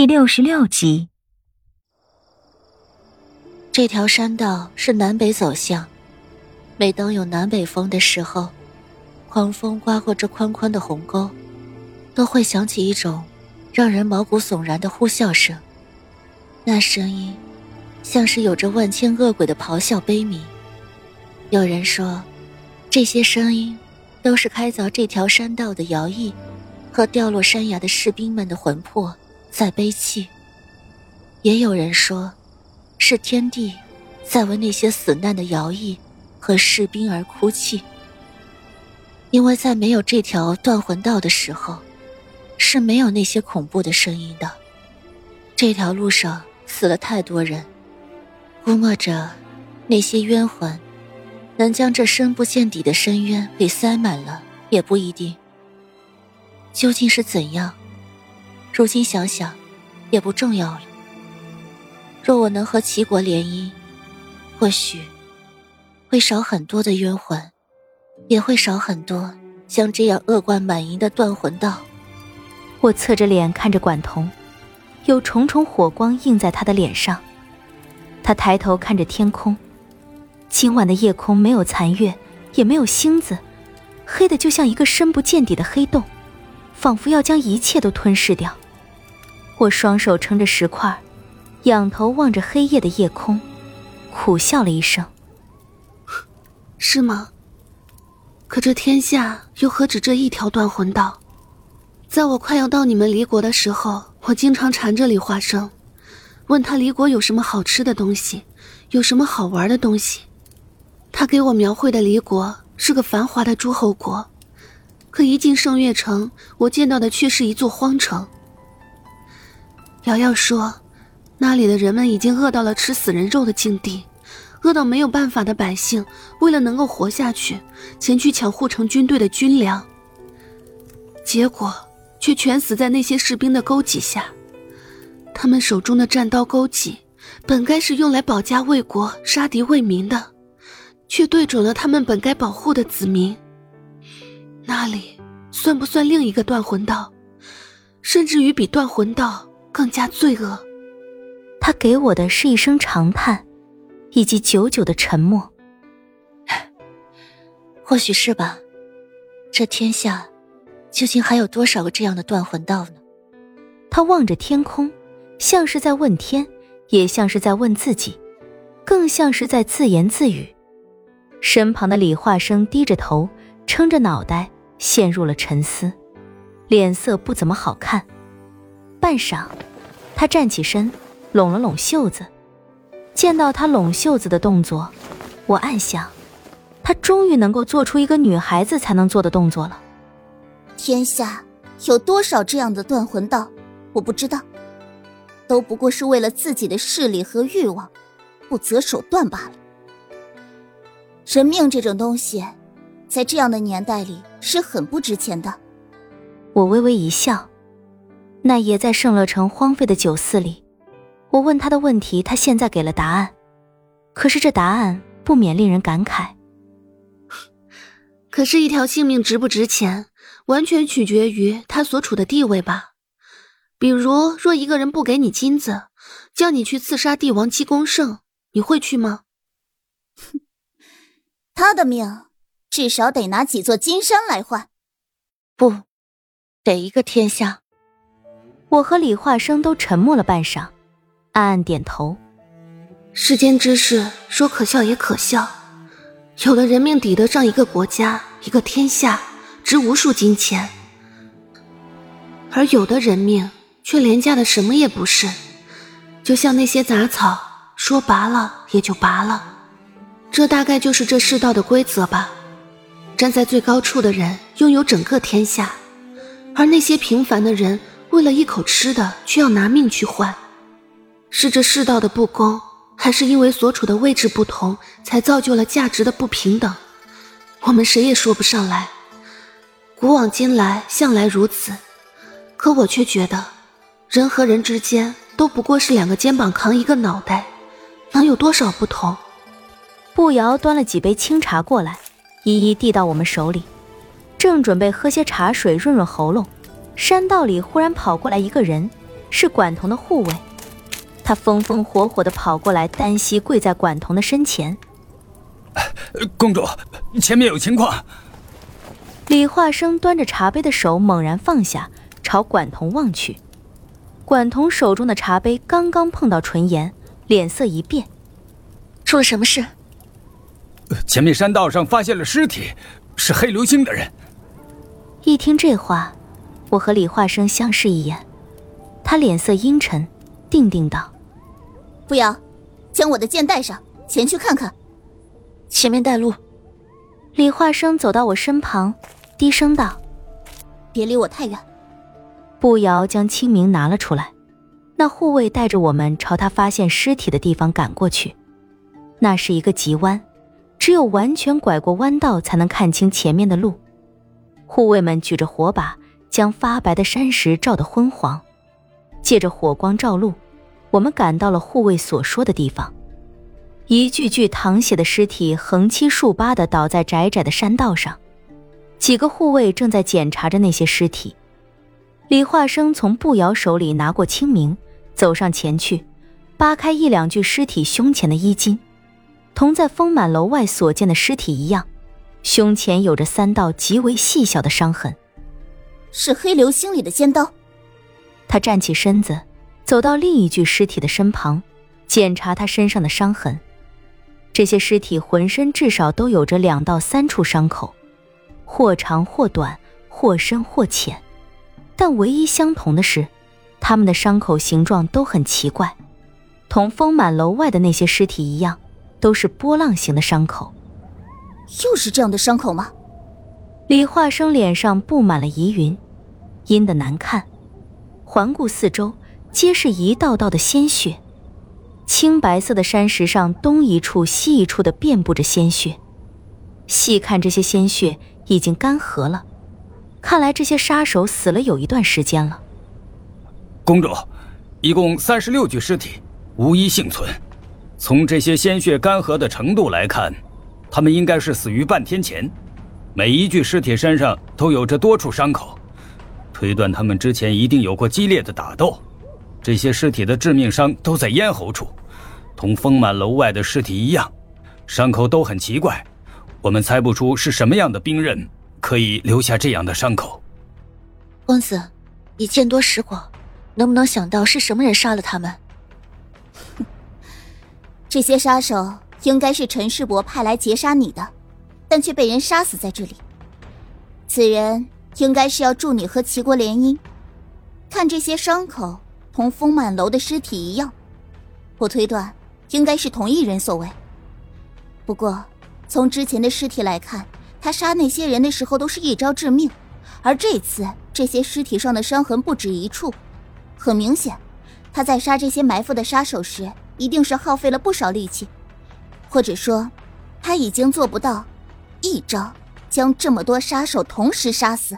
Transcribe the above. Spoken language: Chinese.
第六十六集，这条山道是南北走向。每当有南北风的时候，狂风刮过这宽宽的鸿沟，都会响起一种让人毛骨悚然的呼啸声。那声音像是有着万千恶鬼的咆哮悲鸣。有人说，这些声音都是开凿这条山道的徭役和掉落山崖的士兵们的魂魄。在悲泣。也有人说，是天帝在为那些死难的徭役和士兵而哭泣。因为在没有这条断魂道的时候，是没有那些恐怖的声音的。这条路上死了太多人，估摸着那些冤魂能将这深不见底的深渊给塞满了，也不一定。究竟是怎样？如今想想，也不重要了。若我能和齐国联姻，或许会少很多的冤魂，也会少很多像这样恶贯满盈的断魂道。我侧着脸看着管彤，有重重火光映在他的脸上。他抬头看着天空，今晚的夜空没有残月，也没有星子，黑的就像一个深不见底的黑洞，仿佛要将一切都吞噬掉。我双手撑着石块，仰头望着黑夜的夜空，苦笑了一声：“是吗？可这天下又何止这一条断魂道？在我快要到你们离国的时候，我经常缠着李化生，问他离国有什么好吃的东西，有什么好玩的东西。他给我描绘的离国是个繁华的诸侯国，可一进圣月城，我见到的却是一座荒城。”瑶瑶说：“那里的人们已经饿到了吃死人肉的境地，饿到没有办法的百姓，为了能够活下去，前去抢护城军队的军粮。结果却全死在那些士兵的钩戟下。他们手中的战刀钩戟，本该是用来保家卫国、杀敌为民的，却对准了他们本该保护的子民。那里算不算另一个断魂道？甚至于比断魂道？”更加罪恶。他给我的是一声长叹，以及久久的沉默。或许是吧。这天下，究竟还有多少个这样的断魂道呢？他望着天空，像是在问天，也像是在问自己，更像是在自言自语。身旁的李化生低着头，撑着脑袋，陷入了沉思，脸色不怎么好看。半晌，他站起身，拢了拢袖子。见到他拢袖子的动作，我暗想，他终于能够做出一个女孩子才能做的动作了。天下有多少这样的断魂道，我不知道，都不过是为了自己的势力和欲望，不择手段罢了。人命这种东西，在这样的年代里是很不值钱的。我微微一笑。那夜在圣乐城荒废的酒肆里，我问他的问题，他现在给了答案。可是这答案不免令人感慨。可是，一条性命值不值钱，完全取决于他所处的地位吧。比如，若一个人不给你金子，叫你去刺杀帝王姬公胜，你会去吗？哼，他的命至少得拿几座金山来换。不，得一个天下。我和李化生都沉默了半晌，暗暗点头。世间之事，说可笑也可笑。有的人命抵得上一个国家、一个天下，值无数金钱；而有的人命却廉价的什么也不是，就像那些杂草，说拔了也就拔了。这大概就是这世道的规则吧。站在最高处的人拥有整个天下，而那些平凡的人。为了一口吃的，却要拿命去换，是这世道的不公，还是因为所处的位置不同，才造就了价值的不平等？我们谁也说不上来。古往今来，向来如此。可我却觉得，人和人之间都不过是两个肩膀扛一个脑袋，能有多少不同？步摇端了几杯清茶过来，一一递到我们手里，正准备喝些茶水润润喉咙。山道里忽然跑过来一个人，是管彤的护卫。他风风火火的跑过来，单膝跪在管彤的身前。公主，前面有情况。李化生端着茶杯的手猛然放下，朝管彤望去。管彤手中的茶杯刚刚碰到唇沿，脸色一变。出了什么事？前面山道上发现了尸体，是黑流星的人。一听这话，我和李化生相视一眼，他脸色阴沉，定定道：“不要，将我的剑带上，前去看看。前面带路。”李化生走到我身旁，低声道：“别离我太远。”步摇将清明拿了出来，那护卫带着我们朝他发现尸体的地方赶过去。那是一个急弯。只有完全拐过弯道，才能看清前面的路。护卫们举着火把，将发白的山石照得昏黄。借着火光照路，我们赶到了护卫所说的地方。一具具淌血的尸体横七竖八地倒在窄窄的山道上，几个护卫正在检查着那些尸体。李化生从步摇手里拿过清明，走上前去，扒开一两具尸体胸前的衣襟。同在丰满楼外所见的尸体一样，胸前有着三道极为细小的伤痕，是黑流星里的尖刀。他站起身子，走到另一具尸体的身旁，检查他身上的伤痕。这些尸体浑身至少都有着两到三处伤口，或长或短，或深或浅，但唯一相同的是，他们的伤口形状都很奇怪，同丰满楼外的那些尸体一样。都是波浪形的伤口，又是这样的伤口吗？李化生脸上布满了疑云，阴的难看。环顾四周，皆是一道道的鲜血，青白色的山石上东一处西一处的遍布着鲜血。细看这些鲜血已经干涸了，看来这些杀手死了有一段时间了。公主，一共三十六具尸体，无一幸存。从这些鲜血干涸的程度来看，他们应该是死于半天前。每一具尸体身上都有着多处伤口，推断他们之前一定有过激烈的打斗。这些尸体的致命伤都在咽喉处，同丰满楼外的尸体一样，伤口都很奇怪。我们猜不出是什么样的兵刃可以留下这样的伤口。公子，你见多识广，能不能想到是什么人杀了他们？这些杀手应该是陈世伯派来劫杀你的，但却被人杀死在这里。此人应该是要助你和齐国联姻。看这些伤口，同丰满楼的尸体一样，我推断应该是同一人所为。不过，从之前的尸体来看，他杀那些人的时候都是一招致命，而这次这些尸体上的伤痕不止一处，很明显，他在杀这些埋伏的杀手时。一定是耗费了不少力气，或者说，他已经做不到一招将这么多杀手同时杀死。